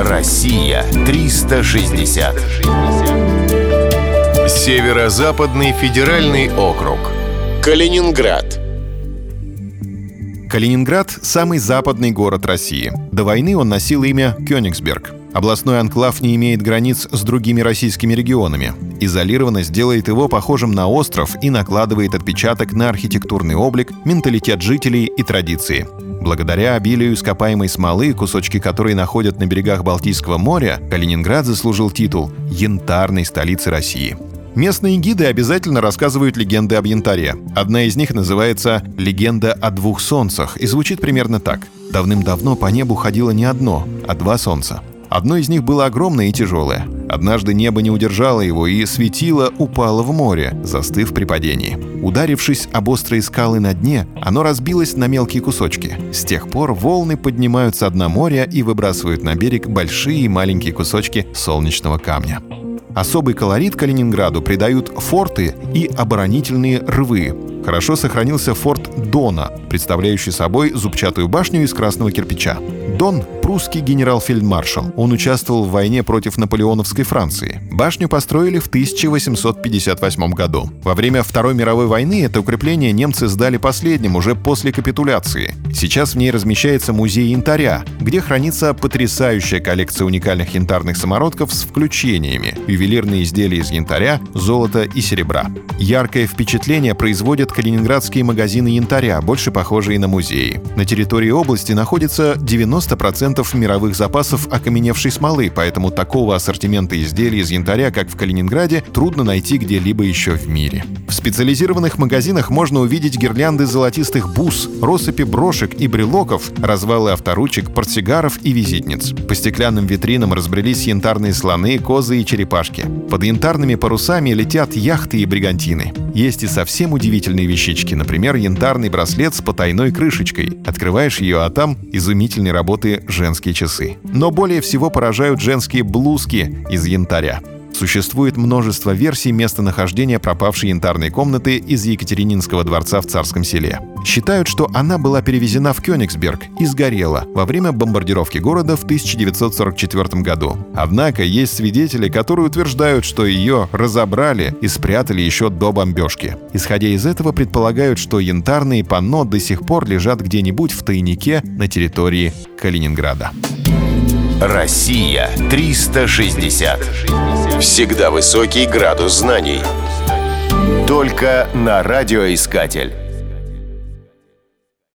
Россия 360. Северо-западный федеральный округ. Калининград. Калининград – самый западный город России. До войны он носил имя Кёнигсберг. Областной анклав не имеет границ с другими российскими регионами. Изолированность делает его похожим на остров и накладывает отпечаток на архитектурный облик, менталитет жителей и традиции. Благодаря обилию ископаемой смолы, кусочки которой находят на берегах Балтийского моря, Калининград заслужил титул «Янтарной столицы России». Местные гиды обязательно рассказывают легенды об янтаре. Одна из них называется «Легенда о двух солнцах» и звучит примерно так. Давным-давно по небу ходило не одно, а два солнца. Одно из них было огромное и тяжелое. Однажды небо не удержало его, и светило упало в море, застыв при падении. Ударившись об острые скалы на дне, оно разбилось на мелкие кусочки. С тех пор волны поднимаются от моря и выбрасывают на берег большие и маленькие кусочки солнечного камня. Особый колорит Калининграду придают форты и оборонительные рвы. Хорошо сохранился форт Дона, представляющий собой зубчатую башню из красного кирпича. Дон — прусский генерал-фельдмаршал. Он участвовал в войне против наполеоновской Франции. Башню построили в 1858 году. Во время Второй мировой войны это укрепление немцы сдали последним, уже после капитуляции. Сейчас в ней размещается музей янтаря, где хранится потрясающая коллекция уникальных янтарных самородков с включениями, ювелирные изделия из янтаря, золота и серебра. Яркое впечатление производят калининградские магазины янтаря, больше похожие на музеи. На территории области находится 90 90% мировых запасов окаменевшей смолы, поэтому такого ассортимента изделий из янтаря, как в Калининграде, трудно найти где-либо еще в мире. В специализированных магазинах можно увидеть гирлянды золотистых бус, россыпи брошек и брелоков, развалы авторучек, портсигаров и визитниц. По стеклянным витринам разбрелись янтарные слоны, козы и черепашки. Под янтарными парусами летят яхты и бригантины. Есть и совсем удивительные вещички, например, янтарный браслет с потайной крышечкой. Открываешь ее, а там изумительной работы женские часы. Но более всего поражают женские блузки из янтаря. Существует множество версий местонахождения пропавшей янтарной комнаты из Екатерининского дворца в Царском селе. Считают, что она была перевезена в Кёнигсберг и сгорела во время бомбардировки города в 1944 году. Однако есть свидетели, которые утверждают, что ее разобрали и спрятали еще до бомбежки. Исходя из этого, предполагают, что янтарные панно до сих пор лежат где-нибудь в тайнике на территории Калининграда. Россия 360. Всегда высокий градус знаний. Только на радиоискатель.